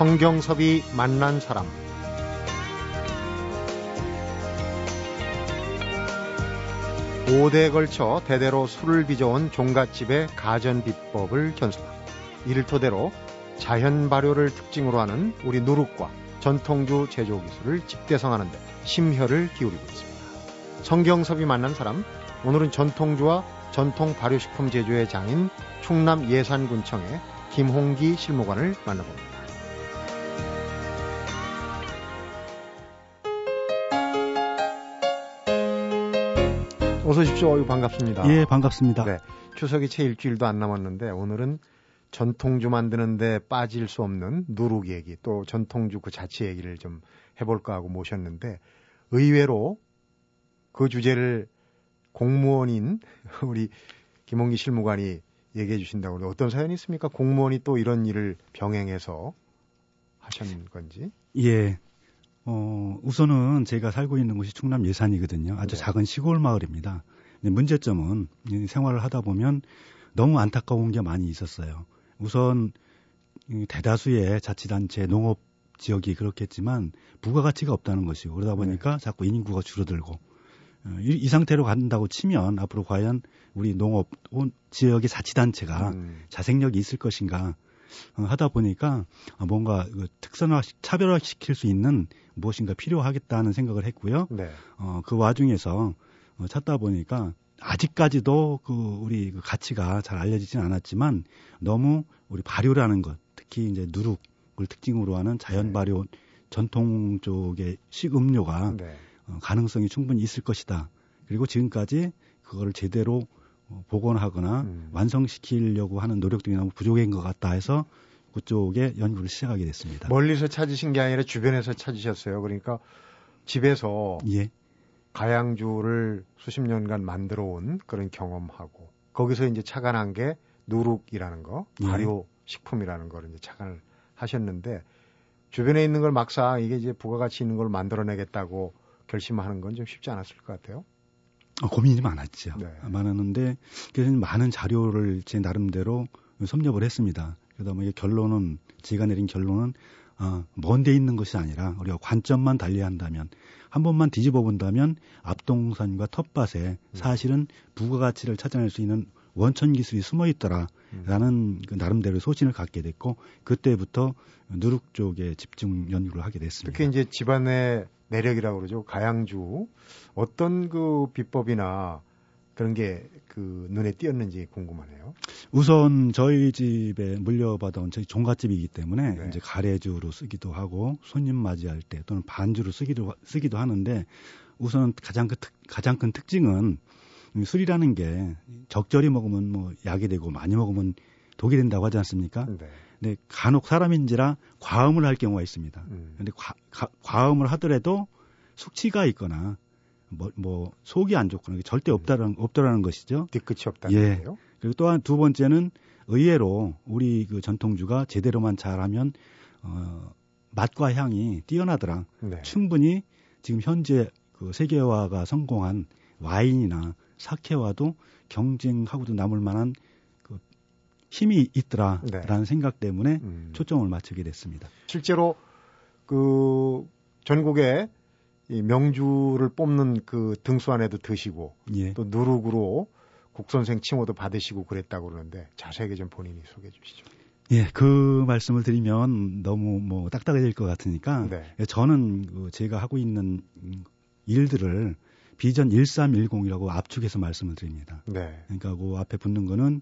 성경섭이 만난 사람 오대에 걸쳐 대대로 술을 빚어온 종갓집의 가전 비법을 전수합니다. 이를 토대로 자연 발효를 특징으로 하는 우리 누룩과 전통주 제조 기술을 집대성하는데 심혈을 기울이고 있습니다. 성경섭이 만난 사람 오늘은 전통주와 전통 발효식품 제조의 장인 충남 예산군청의 김홍기 실무관을 만나봅니다. 어서 오십시오. 어유 반갑습니다. 예, 반갑습니다. 네. 추석이 채 일주일도 안 남았는데 오늘은 전통주 만드는데 빠질 수 없는 누룩 얘기 또 전통주 그 자체 얘기를 좀 해볼까 하고 모셨는데 의외로 그 주제를 공무원인 우리 김홍기 실무관이 얘기해 주신다고 그러는데 어떤 사연이 있습니까? 공무원이 또 이런 일을 병행해서 하셨는 건지? 예. 어, 우선은 제가 살고 있는 곳이 충남 예산이거든요. 아주 네. 작은 시골 마을입니다. 문제점은 생활을 하다 보면 너무 안타까운 게 많이 있었어요. 우선 대다수의 자치단체 농업 지역이 그렇겠지만 부가가치가 없다는 것이고 그러다 보니까 네. 자꾸 인구가 줄어들고 어, 이, 이, 상태로 간다고 치면 앞으로 과연 우리 농업 지역의 자치단체가 음. 자생력이 있을 것인가 어, 하다 보니까 뭔가 그 특선화 차별화 시킬 수 있는 무엇인가 필요하겠다는 생각을 했고요. 네. 어, 그 와중에서 어, 찾다 보니까 아직까지도 그 우리 그 가치가 잘 알려지진 않았지만 너무 우리 발효라는 것, 특히 이제 누룩을 특징으로 하는 자연 네. 발효 네. 전통 쪽의 식음료가 네. 어, 가능성이 충분히 있을 것이다. 그리고 지금까지 그거를 제대로 어, 복원하거나 음. 완성시키려고 하는 노력 등이 너무 부족한 것 같다 해서 그쪽에 연구를 시작하게 됐습니다. 멀리서 찾으신 게 아니라 주변에서 찾으셨어요. 그러니까 집에서 예. 가양주를 수십 년간 만들어 온 그런 경험하고 거기서 이제 착안한 게 누룩이라는 거, 예. 발효 식품이라는 걸 이제 착안을 하셨는데 주변에 있는 걸 막상 이게 이제 부가가치 있는 걸 만들어내겠다고 결심하는 건 좀 쉽지 않았을 것 같아요. 어, 고민이 많았죠. 네. 많았는데 그래서 많은 자료를 제 나름대로 섭렵을 했습니다. 그러다 보니 결론은 제가 내린 결론은 어, 먼데 있는 것이 아니라 우리가 관점만 달리 한다면 한 번만 뒤집어 본다면 앞동산과 텃밭에 음. 사실은 부가가치를 찾아낼 수 있는 원천 기술이 숨어 있더라라는 음. 그 나름대로 소신을 갖게 됐고 그때부터 누룩 쪽에 집중 연구를 하게 됐습니다. 특히 이제 집안의 내력이라고 그러죠. 가양주 어떤 그 비법이나 그런 게 그 눈에 띄었는지 궁금하네요. 우선 저희 집에 물려받아온 저희 종갓집이기 때문에 네. 이제 가래주로 쓰기도 하고 손님 맞이할 때 또는 반주로 쓰기도 쓰기도 하는데 우선 가장 그 특, 가장 큰 특징은 술이라는 게 적절히 먹으면 뭐 약이 되고 많이 먹으면 독이 된다고 하지 않습니까? 네. 근데 간혹 사람인지라 과음을 할 경우가 있습니다. 음. 근데 과, 가, 과음을 하더라도 숙취가 있거나 뭐, 뭐 속이 안 좋거나 절대 없다라는 없더라는 것이죠. 뒤끝이 없다는 예. 거예요. 그리고 또한 두 번째는 의외로 우리 그 전통주가 제대로만 잘하면 어 맛과 향이 뛰어나더라. 네. 충분히 지금 현재 그 세계화가 성공한 와인이나 사케와도 경쟁하고도 남을 만한 그 힘이 있더라라는 네. 생각 때문에 음. 초점을 맞추게 됐습니다. 실제로 그 전국에 이 명주를 뽑는 그 등수 안에도 드시고 예. 또 누룩으로 국선생 칭호도 받으시고 그랬다고 그러는데 자세하게 좀 본인이 소개해 주시죠. 예, 그 말씀을 드리면 너무 뭐 딱딱해질 것 같으니까 네. 저는 그 제가 하고 있는 일들을 비전 1310이라고 압축해서 말씀을 드립니다. 네. 그러니까 그 앞에 붙는 거는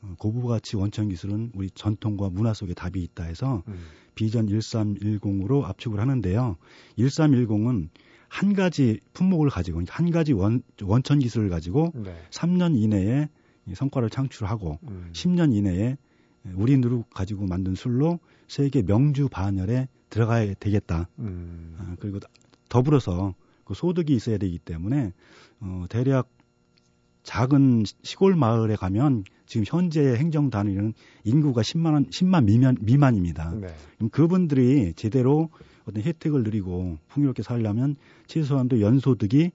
어, 고부가치 원천 기술은 우리 전통과 문화 속에 답이 있다 해서 음. 비전 1310으로 압축을 하는데요. 1310은 한 가지 품목을 가지고 그러니까 한 가지 원, 원천 기술을 가지고 네. 3년 이내에 성과를 창출하고 음. 10년 이내에 우리 누룩 가지고 만든 술로 세계 명주 반열에 들어가야 되겠다. 음. 아, 그리고 더불어서 그 소득이 있어야 되기 때문에 어, 대략 작은 시골 마을에 가면 지금 현재 행정 단위는 인구가 10만 10만 미만, 미만입니다. 네. 그럼 그분들이 제대로 어떤 혜택을 누리고 풍요롭게 살려면 최소한도 연소득이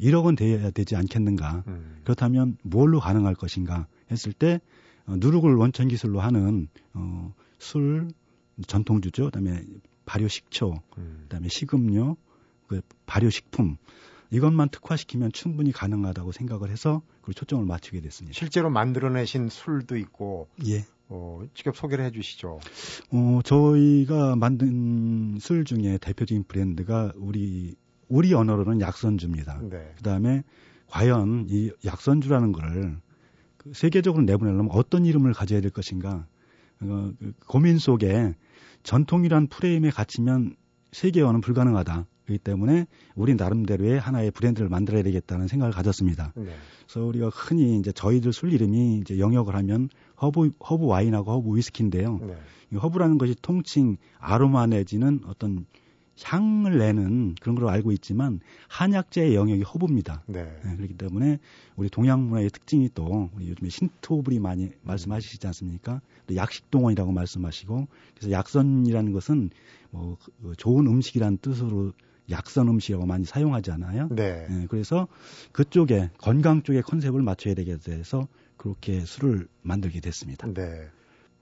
1억 어, 원 돼야 되지 않겠는가. 음. 그렇다면 뭘로 가능할 것인가 했을 때 어, 누룩을 원천 기술로 하는 어, 술, 전통주죠. 그다음에 발효 식초, 음. 그다음에 식음료, 그 발효 식품 이것만 특화시키면 충분히 가능하다고 생각을 해서 그 초점을 맞추게 됐습니다. 실제로 만들어내신 술도 있고, 예. 어, 직접 소개를 해주시죠. 어, 저희가 만든 술 중에 대표적인 브랜드가 우리 우리 언어로는 약선주입니다. 네. 그다음에 과연 이 약선주라는 거를 그 세계적으로 내보내려면 어떤 이름을 가져야 될 것인가 어, 그 고민 속에 전통이란 프레임에 갇히면 세계화는 불가능하다. 그렇기 때문에 우리 나름대로의 하나의 브랜드를 만들어야 되겠다는 생각을 가졌습니다. 네. 그래서 우리가 흔히 이제 저희들 술 이름이 이제 영역을 하면 허브 허브 와인하고 허브 위스키인데요. 네. 허브라는 것이 통칭 아로마 내지는 어떤 향을 내는 그런 걸로 알고 있지만 한약재의 영역이 허브입니다. 네. 네, 그렇기 때문에 우리 동양 문화의 특징이 또 우리 요즘에 신토불이 많이 말씀하시지 않습니까? 또 약식동원이라고 말씀하시고 그래서 약선이라는 것은 뭐그 좋은 음식이라는 뜻으로 약선 음식이라고 많이 사용하잖아요. 네. 네, 그래서 그쪽에 건강 쪽에 컨셉을 맞춰야 되게 돼서 그렇게 술을 만들게 됐습니다. 네.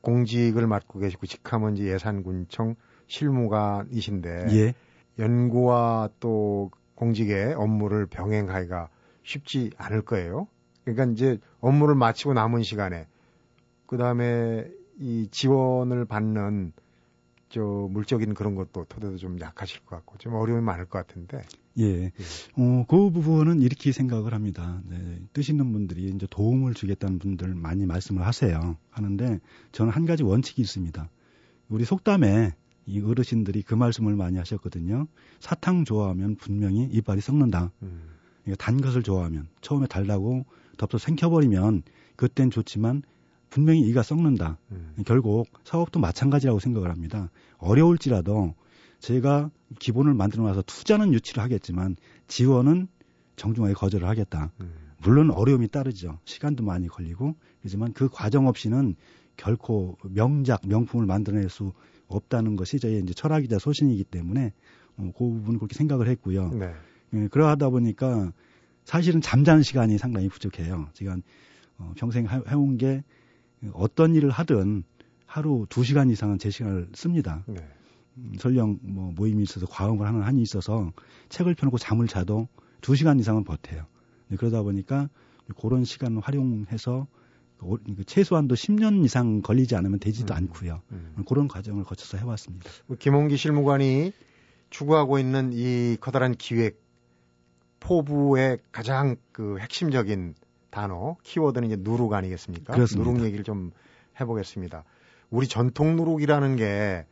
공직을 맡고 계시고 직함은 이제 예산군청 실무관이신데 예. 연구와 또 공직의 업무를 병행하기가 쉽지 않을 거예요. 그러니까 이제 업무를 마치고 남은 시간에 그 다음에 이 지원을 받는 저 물적인 그런 것도 토대도 좀 약하실 것 같고 좀 어려움이 많을 것 같은데. 예. 예. 어, 그 부분은 이렇게 생각을 합니다. 네. 뜻 있는 분들이 이제 도움을 주겠다는 분들 많이 말씀을 하세요. 하는데 저는 한 가지 원칙이 있습니다. 우리 속담에 이 어르신들이 그 말씀을 많이 하셨거든요. 사탕 좋아하면 분명히 이빨이 썩는다. 음. 그러니까 단 것을 좋아하면 처음에 달다고 덥석 생켜버리면 그땐 좋지만 분명히 이가 썩는다. 음. 결국 사업도 마찬가지라고 생각을 합니다. 어려울지라도 제가 기본을 만들어 놔서 투자는 유치를 하겠지만 지원은 정중하게 거절을 하겠다. 음. 물론 어려움이 따르죠. 시간도 많이 걸리고 그렇지만 그 과정 없이는 결코 명작 명품을 만들어낼 수 없다는 것이 저희 이제 철학이자 소신이기 때문에 어, 그 부분 그렇게 생각을 했고요. 네. 예, 그러하다 보니까 사실은 잠자는 시간이 상당히 부족해요. 제가 어, 평생 해, 해온 게 어떤 일을 하든 하루 두 시간 이상은 제 시간을 씁니다. 네. 음, 설령 뭐 모임이 있어서 과음을 하는 한이 있어서 책을 펴놓고 잠을 자도 두 시간 이상은 버텨요. 네, 그러다 보니까 그런 시간을 활용해서 그 최소한도 10년 이상 걸리지 않으면 되지도 음, 않고요. 음. 그런 과정을 거쳐서 해왔습니다. 김홍기 실무관이 추구하고 있는 이 커다란 기획 포부의 가장 그 핵심적인 단어 키워드는 이제 누룩 아니겠습니까? 그렇습니다. 누룩 얘기를 좀 해보겠습니다. 우리 전통 누룩이라는 게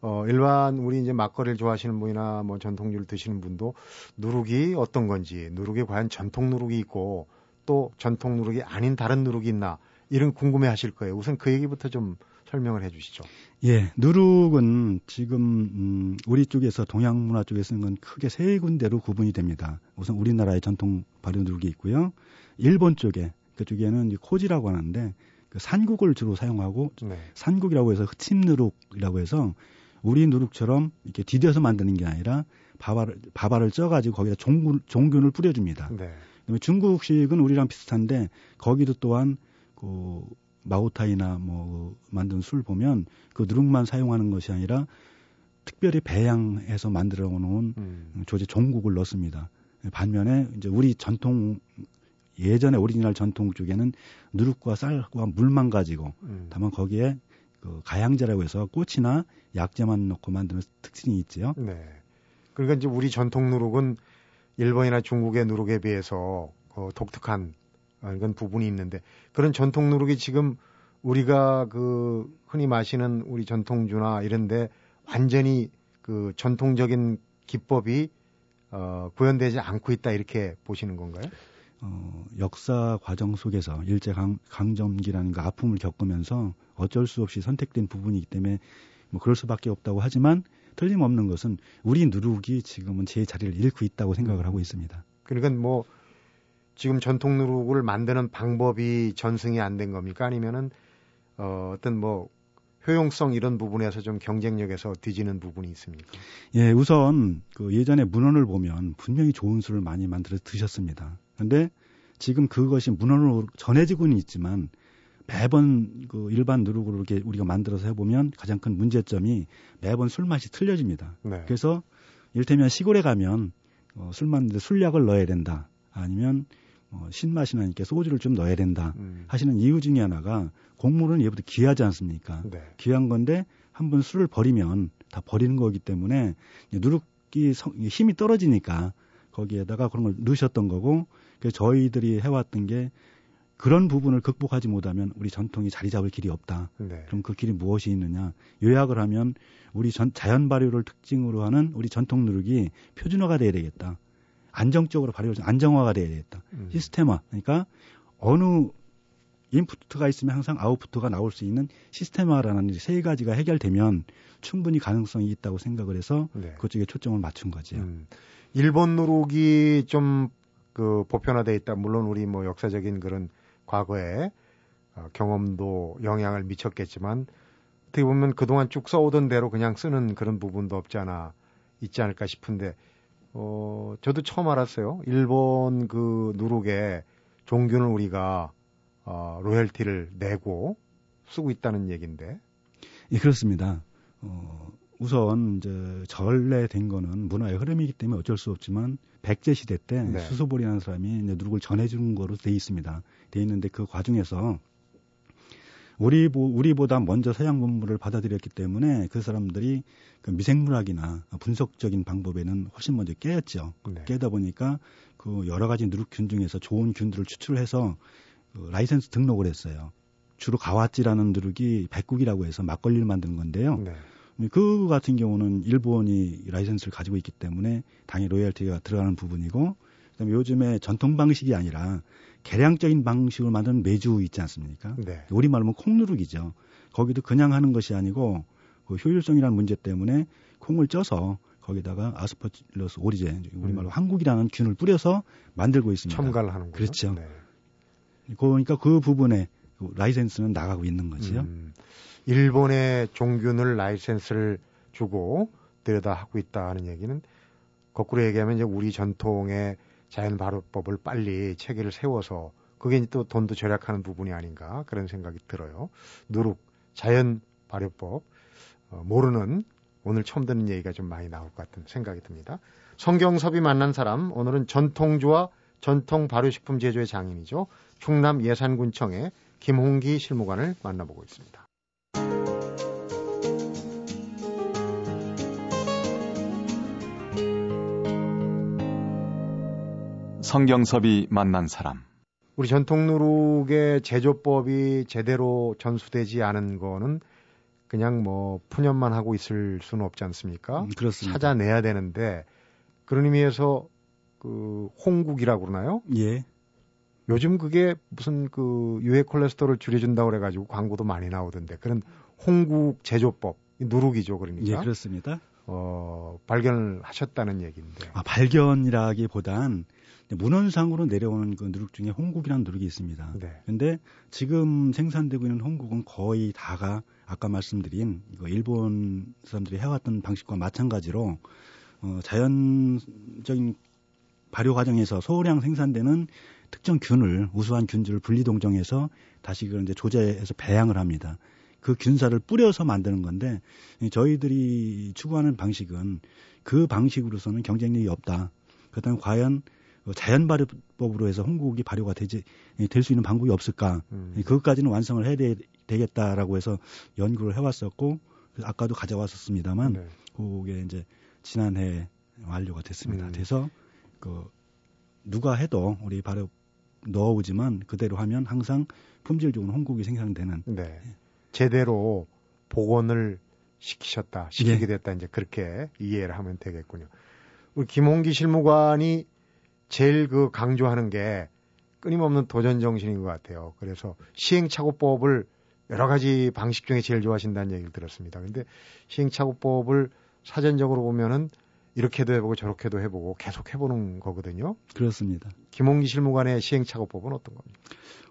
어, 일반 우리 이제 막걸리를 좋아하시는 분이나 뭐 전통주를 드시는 분도 누룩이 어떤 건지, 누룩이 과연 전통 누룩이 있고 또 전통 누룩이 아닌 다른 누룩이 있나 이런 궁금해 하실 거예요. 우선 그 얘기부터 좀 설명을 해 주시죠. 예, 누룩은 지금 음, 우리 쪽에서 동양 문화 쪽에 쓰는 건 크게 세 군데로 구분이 됩니다. 우선 우리나라의 전통 발효 누룩이 있고요. 일본 쪽에 그쪽에는 코지라고 하는데 그 산국을 주로 사용하고 네. 산국이라고 해서 흑침 누룩이라고 해서 우리 누룩처럼 이렇게 디뎌서 만드는 게 아니라 밥알을, 밥알을 쪄가지고 거기다 종균, 종균을 뿌려줍니다. 네. 그다음에 중국식은 우리랑 비슷한데 거기도 또한 그 마오타이나 뭐 만든 술 보면 그 누룩만 사용하는 것이 아니라 특별히 배양해서 만들어 놓은 음. 조제 종국을 넣습니다. 반면에 이제 우리 전통 예전에 오리지널 전통 쪽에는 누룩과 쌀과 물만 가지고 음. 다만 거기에 그 가양제라고 해서 꽃이나 약재만 넣고 만드는 특징이 있지요. 네. 그러니까 이제 우리 전통 누룩은 일본이나 중국의 누룩에 비해서 어, 독특한 어, 이건 부분이 있는데 그런 전통 누룩이 지금 우리가 그 흔히 마시는 우리 전통주나 이런데 완전히 그 전통적인 기법이 어, 구현되지 않고 있다 이렇게 보시는 건가요? 어, 역사 과정 속에서 일제 강, 강점기라는 그 아픔을 겪으면서 어쩔 수 없이 선택된 부분이기 때문에 뭐 그럴 수밖에 없다고 하지만 틀림없는 것은 우리 누룩이 지금은 제 자리를 잃고 있다고 생각을 하고 있습니다. 그러니까 뭐 지금 전통 누룩을 만드는 방법이 전승이 안 된 겁니까? 아니면은 어, 어떤 뭐 효용성 이런 부분에서 좀 경쟁력에서 뒤지는 부분이 있습니까? 예, 우선 그 예전에 문헌을 보면 분명히 좋은 술을 많이 만들어 드셨습니다. 그런데 지금 그것이 문헌으로 전해지고는 있지만 매번 그 일반 누룩으로 이렇게 우리가 만들어서 해보면 가장 큰 문제점이 매번 술 맛이 틀려집니다. 네. 그래서 일테면 시골에 가면 어, 술 만드는데 술약을 넣어야 된다. 아니면 어, 신맛이 나니까 소주를 좀 넣어야 된다. 음. 하시는 이유 중에 하나가 곡물은 예부터 귀하지 않습니까? 네. 귀한 건데 한 번 술을 버리면 다 버리는 거기 때문에 누룩이 성, 힘이 떨어지니까 거기에다가 그런 걸 넣으셨던 거고 저희들이 해왔던 게 그런 부분을 극복하지 못하면 우리 전통이 자리 잡을 길이 없다. 네. 그럼 그 길이 무엇이 있느냐? 요약을 하면 우리 전, 자연 발효를 특징으로 하는 우리 전통 누룩이 표준화가 돼야 되겠다. 안정적으로 발효, 안정화가 돼야 되겠다. 음. 시스템화. 그러니까 어느 인풋가 있으면 항상 아웃풋가 나올 수 있는 시스템화라는 세 가지가 해결되면 충분히 가능성이 있다고 생각을 해서 네. 그쪽에 초점을 맞춘 거죠. 음. 일본 누룩이 좀 그 보편화돼 있다. 물론 우리 뭐 역사적인 그런 과거에 어, 경험도 영향을 미쳤겠지만 어떻게 보면 그동안 쭉 써오던 대로 그냥 쓰는 그런 부분도 없지 않아 있지 않을까 싶은데 어 저도 처음 알았어요. 일본 그 누룩에 종균을 우리가 어, 로열티를 내고 쓰고 있다는 얘기인데. 예, 그렇습니다. 어, 우선 이제 전래된 거는 문화의 흐름이기 때문에 어쩔 수 없지만 백제 시대 때 네. 수수보리라는 사람이 이제 누룩을 전해주는 거로 돼 있습니다. 돼 있는데 그 과정에서 우리 우리보다 먼저 서양 문물을 받아들였기 때문에 그 사람들이 그 미생물학이나 분석적인 방법에는 훨씬 먼저 깨었죠. 네. 깨다 보니까 그 여러 가지 누룩균 중에서 좋은 균들을 추출해서 그 라이센스 등록을 했어요. 주로 가와찌라는 누룩이 백국이라고 해서 막걸리를 만드는 건데요. 네. 그 같은 경우는 일본이 라이센스를 가지고 있기 때문에 당연히 로열티가 들어가는 부분이고 그다음에 요즘에 전통 방식이 아니라 개량적인 방식으로 만든 매주 있지 않습니까? 네. 우리 말로 콩누룩이죠. 거기도 그냥 하는 것이 아니고 그 효율성이라는 문제 때문에 콩을 쪄서 거기다가 아스퍼틸러스 오리제 우리말로 음. 한국이라는 균을 뿌려서 만들고 있습니다. 첨가를 하는 거죠. 그렇죠. 네. 그러니까 그 부분에 라이센스는 나가고 있는 거지요. 음. 일본의 종균을 라이센스를 주고 들여다 하고 있다 하는 얘기는 거꾸로 얘기하면 이제 우리 전통의 자연 발효법을 빨리 체계를 세워서 그게 또 돈도 절약하는 부분이 아닌가 그런 생각이 들어요. 누룩 자연 발효법 어, 모르는 오늘 처음 듣는 얘기가 좀 많이 나올 것 같은 생각이 듭니다. 성경섭이 만난 사람 오늘은 전통주와 전통 발효식품 제조의 장인이죠. 충남 예산군청의 김홍기 실무관을 만나보고 있습니다. 성경섭이 만난 사람. 우리 전통 누룩의 제조법이 제대로 전수되지 않은 거는 그냥 뭐 푸념만 하고 있을 수는 없지 않습니까? 음, 그렇습니다. 찾아내야 되는데 그런 의미에서 그 홍국이라고 그러나요? 예. 요즘 그게 무슨 그 유해 콜레스테롤을 줄여준다고 그래가지고 광고도 많이 나오던데 그런 홍국 제조법 누룩이죠 그러니까. 예, 그렇습니다. 어, 발견을 하셨다는 얘기인데. 아, 발견이라기보단 문헌상으로 내려오는 그 누룩 중에 홍국이라는 누룩이 있습니다. 네. 근데 지금 생산되고 있는 홍국은 거의 다가 아까 말씀드린 이거 일본 사람들이 해왔던 방식과 마찬가지로 어, 자연적인 발효 과정에서 소량 생산되는 특정 균을 우수한 균들을 분리 동정해서 다시 그걸 이제 조제해서 배양을 합니다. 그 균사를 뿌려서 만드는 건데 저희들이 추구하는 방식은 그 방식으로서는 경쟁력이 없다. 그렇다면 과연 자연 발효법으로 해서 홍국이 발효가 되지 될 수 있는 방법이 없을까? 음. 그것까지는 완성을 해야 되, 겠다라고 해서 연구를 해왔었고 아까도 가져왔었습니다만 네. 그게 이제 지난해 완료가 됐습니다. 음. 그래서 그 누가 해도 우리 발효 넣어오지만 그대로 하면 항상 품질 좋은 홍국이 생산되는. 네. 제대로 복원을 시키셨다, 시키게 네. 됐다 이제 그렇게 이해를 하면 되겠군요. 우리 김홍기 실무관이 제일 그 강조하는 게 끊임없는 도전 정신인 것 같아요. 그래서 시행착오법을 여러 가지 방식 중에 제일 좋아하신다는 얘기를 들었습니다. 근데 시행착오법을 사전적으로 보면은 이렇게도 해보고 저렇게도 해보고 계속 해보는 거거든요. 그렇습니다. 김홍기 실무관의 시행착오법은 어떤 겁니까?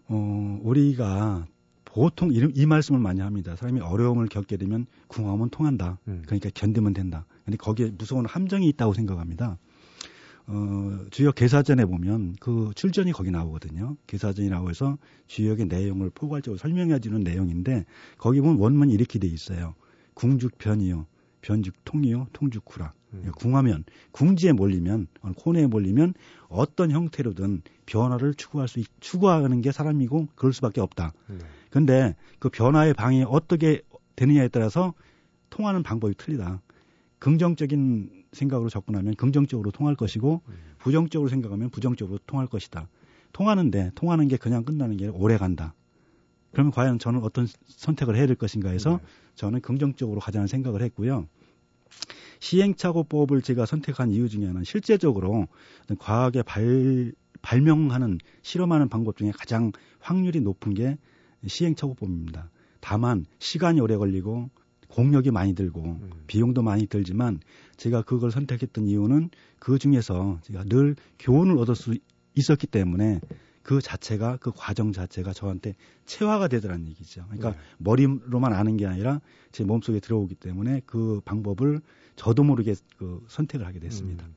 어, 우리가 보통 이, 이, 말씀을 많이 합니다. 사람이 어려움을 겪게 되면 궁하면 통한다. 음. 그러니까 견디면 된다. 근데 거기에 무서운 함정이 있다고 생각합니다. 어, 주역 개사전에 보면 그 출전이 거기 나오거든요. 개사전이라고 해서 주역의 내용을 포괄적으로 설명해 주는 내용인데 거기 보면 원문이 이렇게 돼 있어요. 궁죽편이요. 변죽통이요. 통죽구라. 음. 궁하면 궁지에 몰리면 코너에 몰리면 어떤 형태로든 변화를 추구할 수 추구하는 게 사람이고 그럴 수밖에 없다. 네. 근데 그 변화의 방이 어떻게 되느냐에 따라서 통하는 방법이 틀리다. 긍정적인 생각으로 접근하면 긍정적으로 통할 것이고 음. 부정적으로 생각하면 부정적으로 통할 것이다. 통하는데 통하는 게 그냥 끝나는 게 오래 간다. 그러면 과연 저는 어떤 선택을 해야 될 것인가 해서 네. 저는 긍정적으로 가자는 생각을 했고요. 시행착오법을 제가 선택한 이유 중에 하나는 실제적으로 과학에 발, 발명하는 실험하는 방법 중에 가장 확률이 높은 게 시행착오법입니다. 다만 시간이 오래 걸리고 공력이 많이 들고 음. 비용도 많이 들지만 제가 그걸 선택했던 이유는 그 중에서 제가 늘 교훈을 얻을 수 있었기 때문에 그 자체가 그 과정 자체가 저한테 체화가 되더라는 얘기죠. 그러니까 네. 머리로만 아는 게 아니라 제 몸속에 들어오기 때문에 그 방법을 저도 모르게 그 선택을 하게 됐습니다. 음.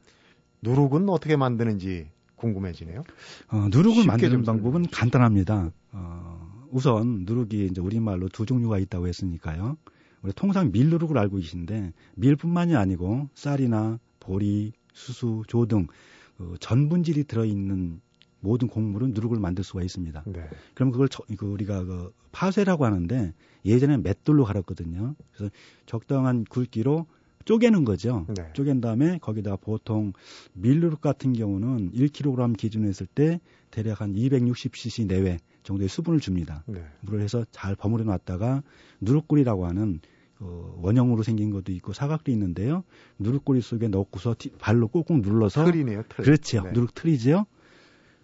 누룩은 어떻게 만드는지 궁금해지네요. 어, 누룩을 만드는 방법은 간단합니다. 어, 우선 누룩이 이제 우리말로 두 종류가 있다고 했으니까요. 우리 통상 밀누룩을 알고 계신데 밀뿐만이 아니고 쌀이나 보리, 수수, 조등그 전분질이 들어있는 모든 곡물은 누룩을 만들 수가 있습니다. 네. 그럼 그걸 저, 그 우리가 그 파쇄라고 하는데 예전에 맷돌로 갈았거든요. 그래서 적당한 굵기로 쪼개는 거죠. 네. 쪼갠 다음에 거기다 보통 밀누룩 같은 경우는 1kg 기준으로 했을 때 대략 한 260cc 내외 정도의 수분을 줍니다. 네. 물을 해서 잘 버무려 놨다가 누룩꿀이라고 하는 그 원형으로 생긴 것도 있고 사각도 있는데요. 누룩꼬리 속에 넣고서 발로 꼭꼭 눌러서 틀이네요. 틀. 그렇죠. 네. 누룩 틀이죠.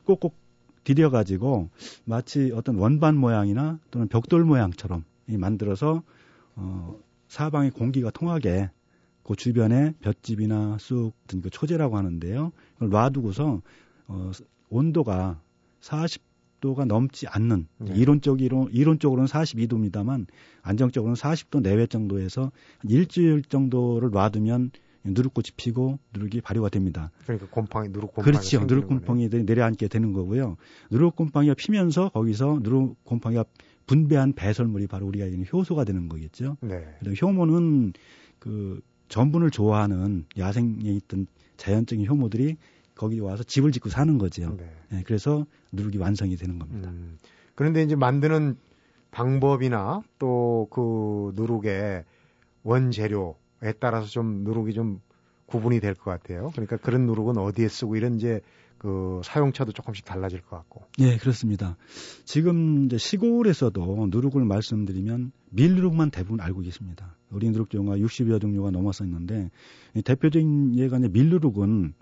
꼭꼭 디뎌가지고 마치 어떤 원반 모양이나 또는 벽돌 모양처럼 만들어서 어, 사방에 공기가 통하게 그 주변에 볏짚이나 쑥 같은 그 초제라고 하는데요. 그걸 놔두고서 어, 온도가 40도가 넘지 않는 네. 이론적으로 이론적으로는 42도입니다만 안정적으로는 40도 내외 정도에서 일주일 정도를 놔두면 누룩꽃이 피고 누룩이 발효가 됩니다. 그러니까 곰팡이 누룩 곰팡이 그렇죠. 누룩 곰팡이들이 내려앉게 되는 거고요. 누룩 곰팡이가 피면서 거기서 누룩 곰팡이가 분배한 배설물이 바로 우리가 얘기하는 효소가 되는 거겠죠. 네. 효모는 그 전분을 좋아하는 야생에 있던 자연적인 효모들이 거기 와서 집을 짓고 사는 거죠. 네. 네, 그래서 누룩이 완성이 되는 겁니다. 음, 그런데 이제 만드는 방법이나 또 그 누룩의 원재료 에 따라서 좀 누룩이 좀 구분이 될 것 같아요. 그러니까 그런 누룩은 어디에 쓰고 이런 이제 그 사용처도 조금씩 달라질 것 같고. 네, 그렇습니다. 지금 이제 시골에서도 누룩을 말씀드리면 밀누룩만 대부분 알고 계십니다. 우리 누룩 종류가 60여 종류가 넘어서 있는데 대표적인 예가 이제 밀누룩은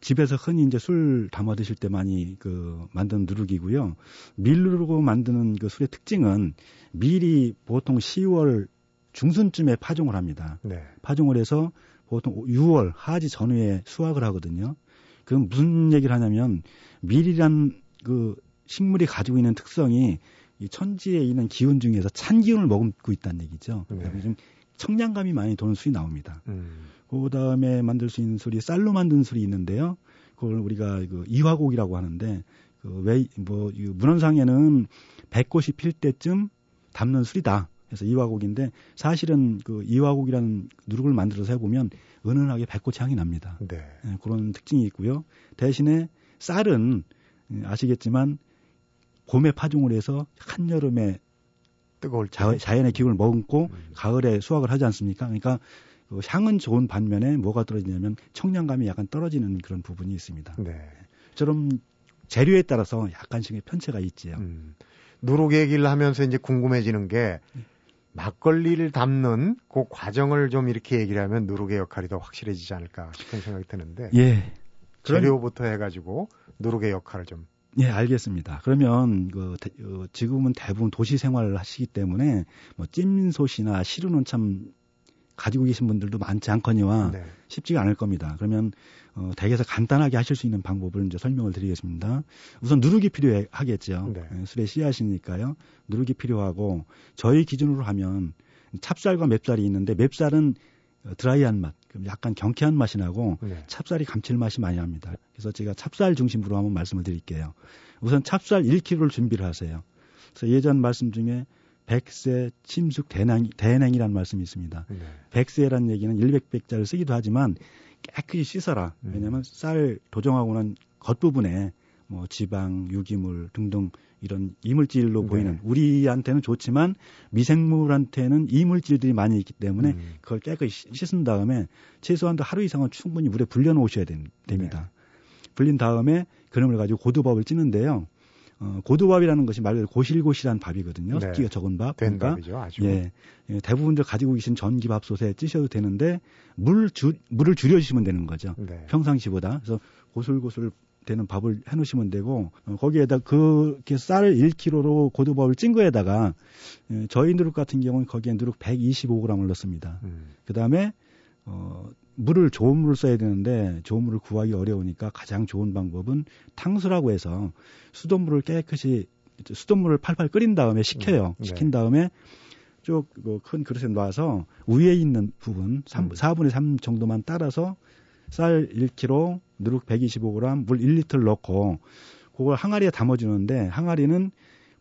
집에서 흔히 이제 술 담아 드실 때 많이 그 만드는 누룩이고요. 밀누룩으로 만드는 그 술의 특징은 밀이 보통 10월 중순쯤에 파종을 합니다. 네. 파종을 해서 보통 6월 하지 전후에 수확을 하거든요. 그럼 무슨 얘기를 하냐면 밀이란 그 식물이 가지고 있는 특성이 이 천지에 있는 기운 중에서 찬 기운을 머금고 있다는 얘기죠. 네. 좀 청량감이 많이 도는 술이 나옵니다. 음. 그 다음에 만들 수 있는 술이 쌀로 만든 술이 있는데요. 그걸 우리가 그 이화곡이라고 하는데 그왜뭐 문헌상에는 백꽃이 필 때쯤 담는 술이다. 그래서 이화곡인데 사실은 그 이화곡이라는 누룩을 만들어서 해보면 은은하게 백꽃 향이 납니다. 네. 네, 그런 특징이 있고요. 대신에 쌀은 아시겠지만 봄에 파종을 해서 한여름에 뜨거울 자, 자연의 기운을 머금고 음. 가을에 수확을 하지 않습니까? 그러니까 그 향은 좋은 반면에 뭐가 떨어지냐면 청량감이 약간 떨어지는 그런 부분이 있습니다. 네. 저런 재료에 따라서 약간씩의 편차가 있지요. 음. 누룩 얘기를 하면서 이제 궁금해지는 게 네. 막걸리를 담는 그 과정을 좀 이렇게 얘기를 하면 누룩의 역할이 더 확실해지지 않을까 싶은 생각이 드는데. 예. 재료부터 해가지고 누룩의 역할을 좀. 예, 알겠습니다. 그러면 그 어, 지금은 대부분 도시 생활을 하시기 때문에 뭐 찜솥이나 시루는 참 가지고 계신 분들도 많지 않거니와 네. 쉽지가 않을 겁니다. 그러면 어, 댁에서 간단하게 하실 수 있는 방법을 이제 설명을 드리겠습니다. 우선 누룩이 필요하겠죠. 네. 예, 술의 씨앗이니까요. 누룩이 필요하고 저희 기준으로 하면 찹쌀과 맵쌀이 있는데 맵쌀은 드라이한 맛, 약간 경쾌한 맛이 나고 네. 찹쌀이 감칠맛이 많이 납니다. 그래서 제가 찹쌀 중심으로 한번 말씀을 드릴게요. 우선 찹쌀 1kg를 준비를 하세요. 그래서 예전 말씀 중에 백세, 침숙, 대냉, 대냉이라는 말씀이 있습니다. 네. 백세라는 얘기는 100백자를 쓰기도 하지만 깨끗이 씻어라. 음. 왜냐하면 쌀 도정하고 난 겉부분에 뭐 지방, 유기물 등등 이런 이물질로 네. 보이는 우리한테는 좋지만 미생물한테는 이물질들이 많이 있기 때문에 음. 그걸 깨끗이 씻- 씻은 다음에 최소한 하루 이상은 충분히 물에 불려 놓으셔야 된- 됩니다. 네. 불린 다음에 그놈을 가지고 고두밥을 찌는데요. 어, 고두밥이라는 것이 말 그대로 고실고실한 밥이거든요. 네. 습기가 적은 밥. 된 그러니까 답이죠. 아주. 예, 예, 대부분들 가지고 계신 전기밥솥에 찌셔도 되는데 물 주, 물을 줄여주시면 되는 거죠. 네. 평상시보다. 그래서 고슬고슬 되는 밥을 해놓으시면 되고 어, 거기에다 그렇게 쌀 1kg로 고두밥을 찐 거에다가 예, 저희 누룩 같은 경우는 거기에 누룩 125g을 넣습니다. 음. 그 다음에 어, 물을 좋은 물을 써야 되는데 좋은 물을 구하기 어려우니까 가장 좋은 방법은 탕수라고 해서 수돗물을 깨끗이 수돗물을 팔팔 끓인 다음에 식혀요. 음, 네. 식힌 다음에 쭉 큰 그릇에 놔서 위에 있는 부분 3, 음. 4분의 3 정도만 따라서 쌀 1kg, 누룩 125g, 물 1리터를 넣고 그걸 항아리에 담아주는데 항아리는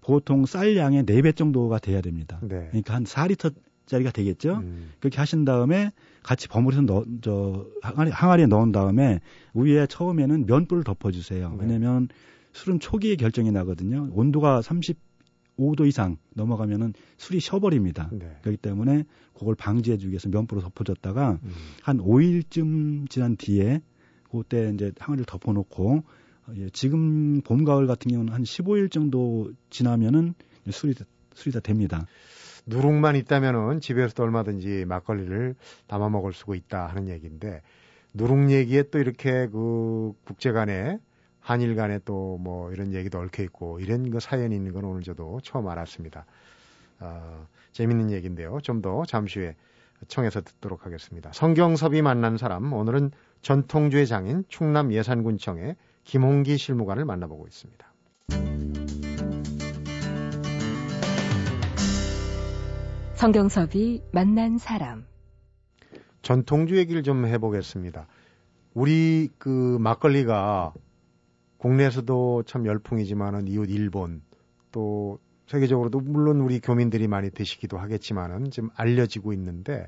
보통 쌀 양의 4배 정도가 돼야 됩니다. 네. 그러니까 한 4리터 짜리가 되겠죠. 음. 그렇게 하신 다음에 같이 버무려서 넣, 저, 항아리, 항아리에 넣은 다음에 위에 처음에는 면불을 덮어주세요. 네. 왜냐면 술은 초기에 결정이 나거든요. 온도가 35도 이상 넘어가면은 술이 쉬어버립니다. 네. 그렇기 때문에 그걸 방지해주기 위해서 면불을 덮어줬다가 음. 한 5일쯤 지난 뒤에 그때 이제 항아리를 덮어놓고 어, 예, 지금 봄 가을 같은 경우는 한 15일 정도 지나면은 술이 다- 술이 다 됩니다. 누룩만 있다면은 집에서도 얼마든지 막걸리를 담아 먹을 수가 있다 하는 얘기인데 누룩 얘기에 또 이렇게 그 국제 간에 한일 간에 또 뭐 이런 얘기도 얽혀 있고 이런 그 사연이 있는 건 오늘 저도 처음 알았습니다. 아, 재밌는 얘기인데요. 좀 더 잠시 후에 청해서 듣도록 하겠습니다. 성경섭이 만난 사람 오늘은 전통주의 장인 충남 예산군청의 김홍기 실무관을 만나보고 있습니다. 성경섭이 만난 사람. 전통주 얘기를 좀 해보겠습니다. 우리 그 막걸리가 국내에서도 참 열풍이지만은 이웃 일본 또 세계적으로도 물론 우리 교민들이 많이 드시기도 하겠지만은 좀 알려지고 있는데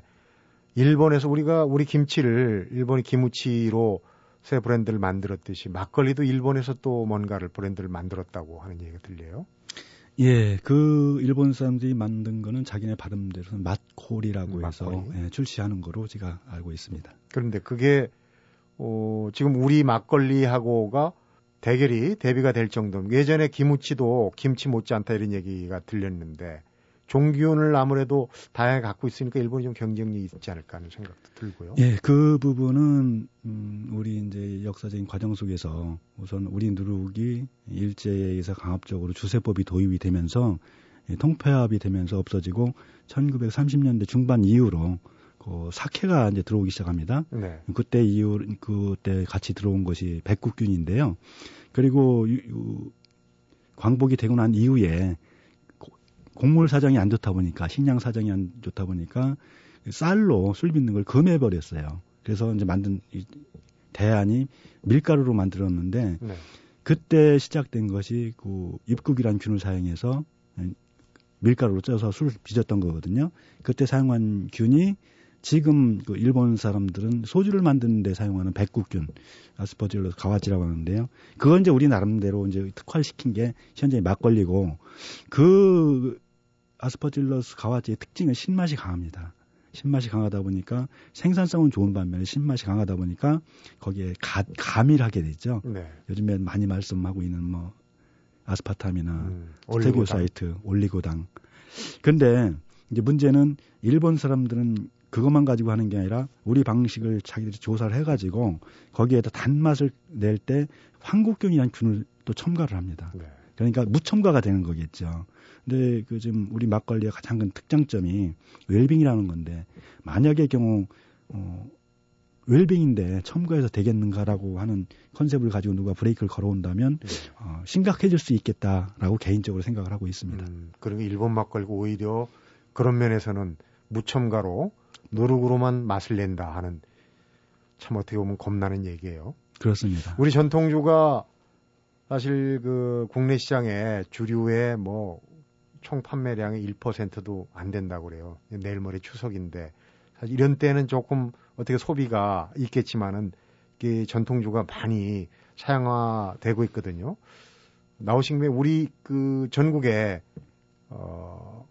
일본에서 우리가 우리 김치를 일본이 기무치로 새 브랜드를 만들었듯이 막걸리도 일본에서 또 뭔가를 브랜드를 만들었다고 하는 얘기가 들려요. 예, 그 일본 사람들이 만든 거는 자기네 발음대로 맛콜이라고 해서. 예, 출시하는 거로 제가 알고 있습니다. 그런데 그게 어, 지금 우리 막걸리하고가 대결이 대비가 될 정도면 예전에 김우치도 김치 못지않다 이런 얘기가 들렸는데 종기운을 아무래도 다양하게 갖고 있으니까 일본이 좀 경쟁력이 있지 않을까 하는 생각도 들고요. 예, 그 부분은 음, 우리 이제 역사적인 과정 속에서 우선 우리 누룩이 일제에 의해서 강압적으로 주세법이 도입이 되면서 예, 통폐합이 되면서 없어지고 1930년대 중반 이후로 그 사케가 이제 들어오기 시작합니다. 네. 그때 이후 그때 같이 들어온 것이 백국균인데요. 그리고 유- 유- 광복이 되고 난 이후에 고- 곡물 사정이 안 좋다 보니까 식량 사정이 안 좋다 보니까 쌀로 술 빚는 걸 금해 버렸어요. 그래서 이제 만든 이 대안이 밀가루로 만들었는데 네. 그때 시작된 것이 그 입국이란 균을 사용해서 밀가루로 쪄서 술을 빚었던 거거든요. 그때 사용한 균이 지금 그 일본 사람들은 소주를 만드는 데 사용하는 백국균, 아스퍼질러스 가와지라고 하는데요. 그건 이제 우리 나름대로 이제 특화시킨 게 현재 막걸리고 그 아스퍼질러스 가와지의 특징은 신맛이 강합니다. 신맛이 강하다 보니까 생산성은 좋은 반면에 신맛이 강하다 보니까 거기에 가, 가미를 하게 되죠. 네. 요즘에 많이 말씀하고 있는 뭐 아스파탐이나 음, 스테비오사이드, 올리고당. 근데 이제 문제는 일본 사람들은 그것만 가지고 하는 게 아니라 우리 방식을 자기들이 조사를 해가지고 거기에다 단맛을 낼 때 황국균이라는 균을 또 첨가를 합니다. 네. 그러니까 무첨가가 되는 거겠죠. 근데 그 지금 우리 막걸리의 가장 큰 특장점이 웰빙이라는 건데 만약의 경우 어 웰빙인데 첨가해서 되겠는가라고 하는 컨셉을 가지고 누가 브레이크를 걸어온다면 네. 어, 심각해질 수 있겠다라고 개인적으로 생각을 하고 있습니다. 음, 그리고 일본 막걸리가 오히려 그런 면에서는 무첨가로 누룩으로만 맛을 낸다 하는 참 어떻게 보면 겁나는 얘기예요. 그렇습니다. 우리 전통주가 사실 그 국내 시장에 주류의 뭐 총 판매량의 1%도 안 된다고 그래요. 내일 모레 추석인데 사실 이런 때는 조금 어떻게 소비가 있겠지만은 이게 전통주가 많이 사양화되고 있거든요. 나오신 김에 우리 그 전국에 어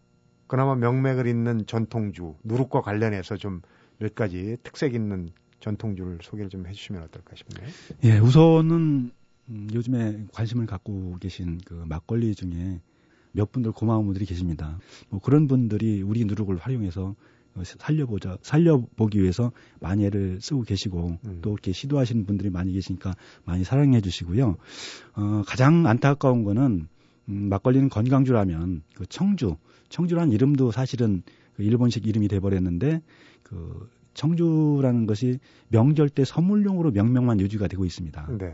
그나마 명맥을 잇는 전통주 누룩과 관련해서 좀 몇 가지 특색 있는 전통주를 소개를 좀 해주시면 어떨까 싶네요. 예, 우선은 음, 요즘에 관심을 갖고 계신 그 막걸리 중에 몇 분들 고마운 분들이 계십니다. 뭐 그런 분들이 우리 누룩을 활용해서 어, 살려보자, 살려보기 위해서 많이 애를 쓰고 계시고 음. 또 이렇게 시도하시는 분들이 많이 계시니까 많이 사랑해 주시고요. 어, 가장 안타까운 거는 음, 막걸리는 건강주라면 그 청주, 청주라는 이름도 사실은 그 일본식 이름이 돼버렸는데 그 청주라는 것이 명절 때 선물용으로 명명만 유지가 되고 있습니다. 네.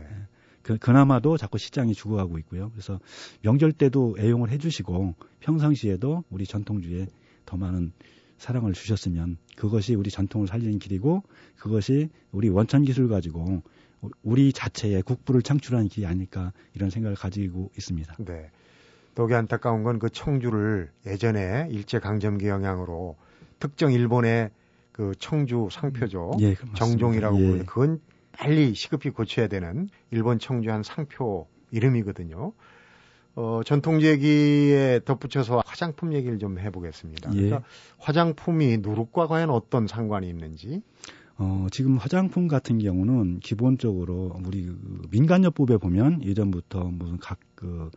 그, 그나마도 자꾸 시장이 죽어가고 있고요. 그래서 명절 때도 애용을 해주시고 평상시에도 우리 전통주에 더 많은 사랑을 주셨으면 그것이 우리 전통을 살리는 길이고 그것이 우리 원천 기술 가지고 우리 자체의 국부를 창출하는 길이 아닐까 이런 생각을 가지고 있습니다. 네. 더욱이 안타까운 건 그 청주를 예전에 일제 강점기 영향으로 특정 일본의 그 청주 상표죠. 예, 맞습니다. 정종이라고 예. 그건 빨리 시급히 고쳐야 되는 일본 청주 한 상표 이름이거든요. 어, 전통 얘기에 덧붙여서 화장품 얘기를 좀 해보겠습니다. 예. 그러니까 화장품이 누룩과 과연 어떤 상관이 있는지. 어, 지금 화장품 같은 경우는 기본적으로 우리 그 민간요법에 보면 예전부터 무슨 각 그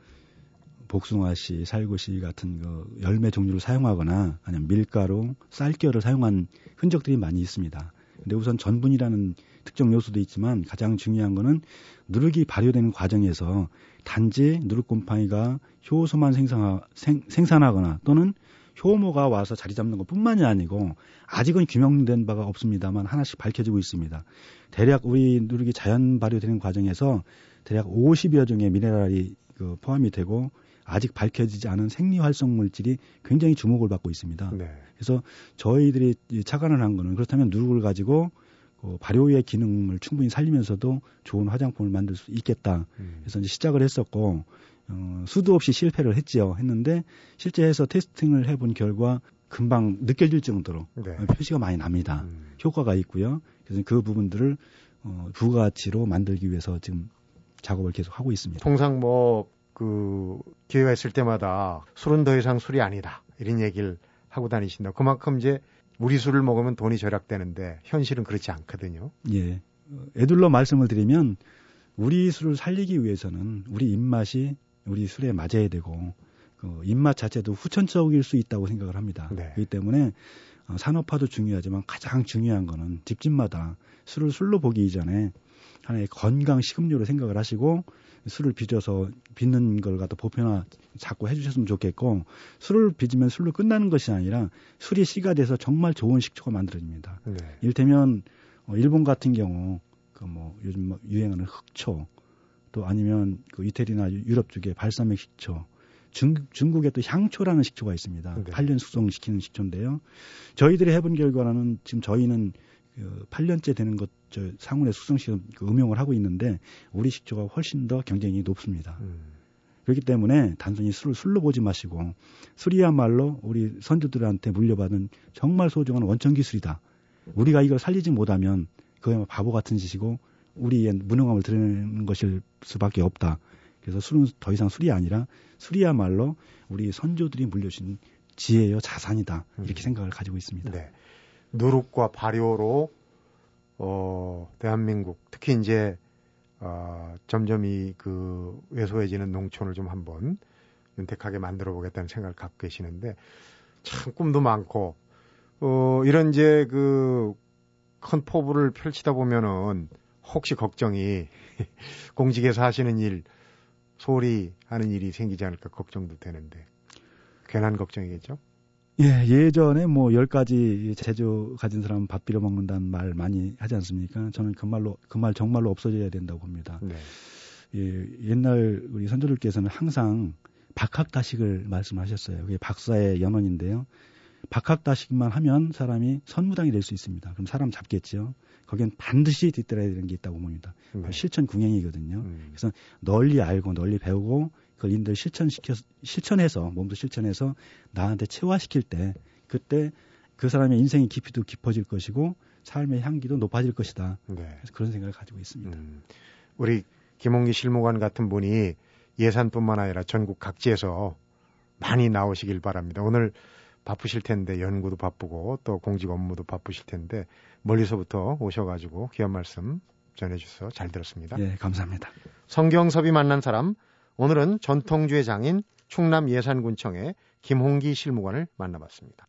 복숭아씨, 살구씨 같은 그 열매 종류를 사용하거나 아니면 밀가루, 쌀겨를 사용한 흔적들이 많이 있습니다. 근데 우선 전분이라는 특정 요소도 있지만 가장 중요한 거는 누룩이 발효되는 과정에서 단지 누룩곰팡이가 효소만 생산하, 생, 생산하거나 또는 효모가 와서 자리 잡는 것 뿐만이 아니고 아직은 규명된 바가 없습니다만 하나씩 밝혀지고 있습니다. 대략 우리 누룩이 자연 발효되는 과정에서 대략 50여 종의 미네랄이 그 포함이 되고 아직 밝혀지지 않은 생리 활성 물질이 굉장히 주목을 받고 있습니다. 네. 그래서 저희들이 이 착안을 한 거는 그렇다면 누룩을 가지고 그 발효의 기능을 충분히 살리면서도 좋은 화장품을 만들 수 있겠다. 음. 그래서 이제 시작을 했었고 어, 수도 없이 실패를 했지요. 했는데 실제 해서 테스팅을 해본 결과 금방 느껴질 정도로 네. 표시가 많이 납니다. 음. 효과가 있고요. 그래서 그 부분들을 어, 부가치로 만들기 위해서 지금 작업을 계속 하고 있습니다. 통상 뭐 그 기회가 있을 때마다 술은 더 이상 술이 아니다 이런 얘기를 하고 다니신다. 그만큼 이제 우리 술을 먹으면 돈이 절약되는데 현실은 그렇지 않거든요. 예. 어, 애둘러 말씀을 드리면 우리 술을 살리기 위해서는 우리 입맛이 우리 술에 맞아야 되고 그 입맛 자체도 후천적일 수 있다고 생각을 합니다. 네. 그렇기 때문에 어, 산업화도 중요하지만 가장 중요한 거는 집집마다 술을 술로 보기 이전에 하나의 건강 식음료로 생각을 하시고 술을 빚어서 빚는 걸 갖다 보편화 자꾸 해주셨으면 좋겠고 술을 빚으면 술로 끝나는 것이 아니라 술이 씨가 돼서 정말 좋은 식초가 만들어집니다. 네. 이를테면 어, 일본 같은 경우 그 뭐 요즘 뭐 유행하는 흑초 또 아니면 그 이태리나 유- 유럽 쪽에 발사믹 식초 중, 중국에 또 향초라는 식초가 있습니다. 네. 8년 숙성시키는 식초인데요. 저희들이 해본 결과는 지금 저희는 그 8년째 되는 것, 저 상온에 숙성시켜 그 음용을 하고 있는데 우리 식초가 훨씬 더 경쟁이 높습니다. 음. 그렇기 때문에 단순히 술을 술로 보지 마시고 술이야말로 우리 선조들한테 물려받은 정말 소중한 원천 기술이다. 우리가 이걸 살리지 못하면 그야말로 바보 같은 짓이고 우리의 무능함을 드러내는 것일 수밖에 없다. 그래서 술은 더 이상 술이 아니라 술이야말로 우리 선조들이 물려준 지혜요 자산이다. 이렇게 음. 생각을 가지고 있습니다. 네. 누룩과 발효로 어 대한민국 특히 이제 어 점점 이그 왜소해지는 농촌을 좀 한번 윤택하게 만들어 보겠다는 생각을 갖고 계시는데 참 꿈도 많고 어 이런 이제 그 큰 포부를 펼치다 보면은 혹시 걱정이 공직에서 하시는 일 소홀히 하는 일이 생기지 않을까 걱정도 되는데 괜한 걱정이겠죠? 예, 예전에 뭐 열 가지 재주 가진 사람은 밥 빌어 먹는다는 말 많이 하지 않습니까? 저는 그 말로 그 말 정말로 없어져야 된다고 봅니다. 네. 예, 옛날 우리 선조들께서는 항상 박학다식을 말씀하셨어요. 그게 박사의 연원인데요. 박학다식만 하면 사람이 선무당이 될 수 있습니다. 그럼 사람 잡겠죠. 거기엔 반드시 뒤따라야 되는 게 있다고 봅니다. 네. 실천 궁행이거든요. 음. 그래서 널리 알고 널리 배우고 그걸 인들 실천시켜 실천해서 몸도 실천해서 나한테 체화시킬 때 그때 그 사람의 인생의 깊이도 깊어질 것이고 삶의 향기도 높아질 것이다. 네. 그래서 그런 생각을 가지고 있습니다. 음. 우리 김홍기 실무관 같은 분이 예산뿐만 아니라 전국 각지에서 많이 나오시길 바랍니다. 오늘 바쁘실 텐데 연구도 바쁘고 또 공직 업무도 바쁘실 텐데 멀리서부터 오셔가지고 귀한 말씀 전해주셔서 잘 들었습니다. 예, 감사합니다. 성경섭이 만난 사람 오늘은 전통주의 장인 충남 예산군청의 김홍기 실무관을 만나봤습니다.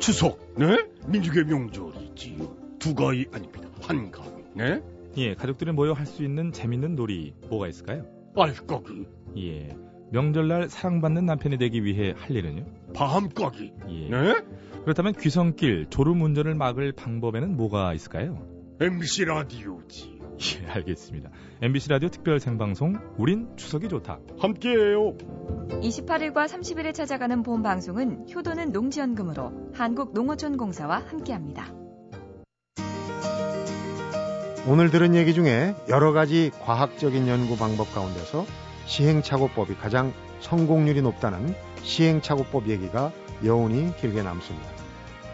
추석, 네? 민족의 명절이지요. 두 가위 아닙니다. 한 가위, 네? 예, 가족들이 모여 할 수 있는 재밌는 놀이 뭐가 있을까요? 알까기, 예, 명절날 사랑받는 남편이 되기 위해 할 일은요? 밤까기, 예. 네? 그렇다면 귀성길 졸음 운전을 막을 방법에는 뭐가 있을까요? MBC 라디오지요. 예, 알겠습니다. MBC 라디오 특별 생방송 우린 추석이 좋다. 함께해요. 28일과 30일에 찾아가는 본 방송은 효도는 농지연금으로 한국농어촌공사와 함께합니다. 오늘 들은 얘기 중에 여러 가지 과학적인 연구 방법 가운데서 시행착오법이 가장 성공률이 높다는 시행착오법 얘기가 여운이 길게 남습니다.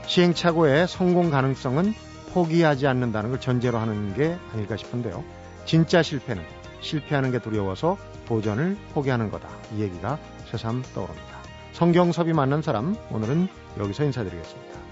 시행착오의 성공 가능성은 포기하지 않는다는 걸 전제로 하는 게 아닐까 싶은데요. 진짜 실패는 실패하는 게 두려워서 도전을 포기하는 거다. 이 얘기가 새삼 떠오릅니다. 성경섭이 만난 사람 오늘은 여기서 인사드리겠습니다.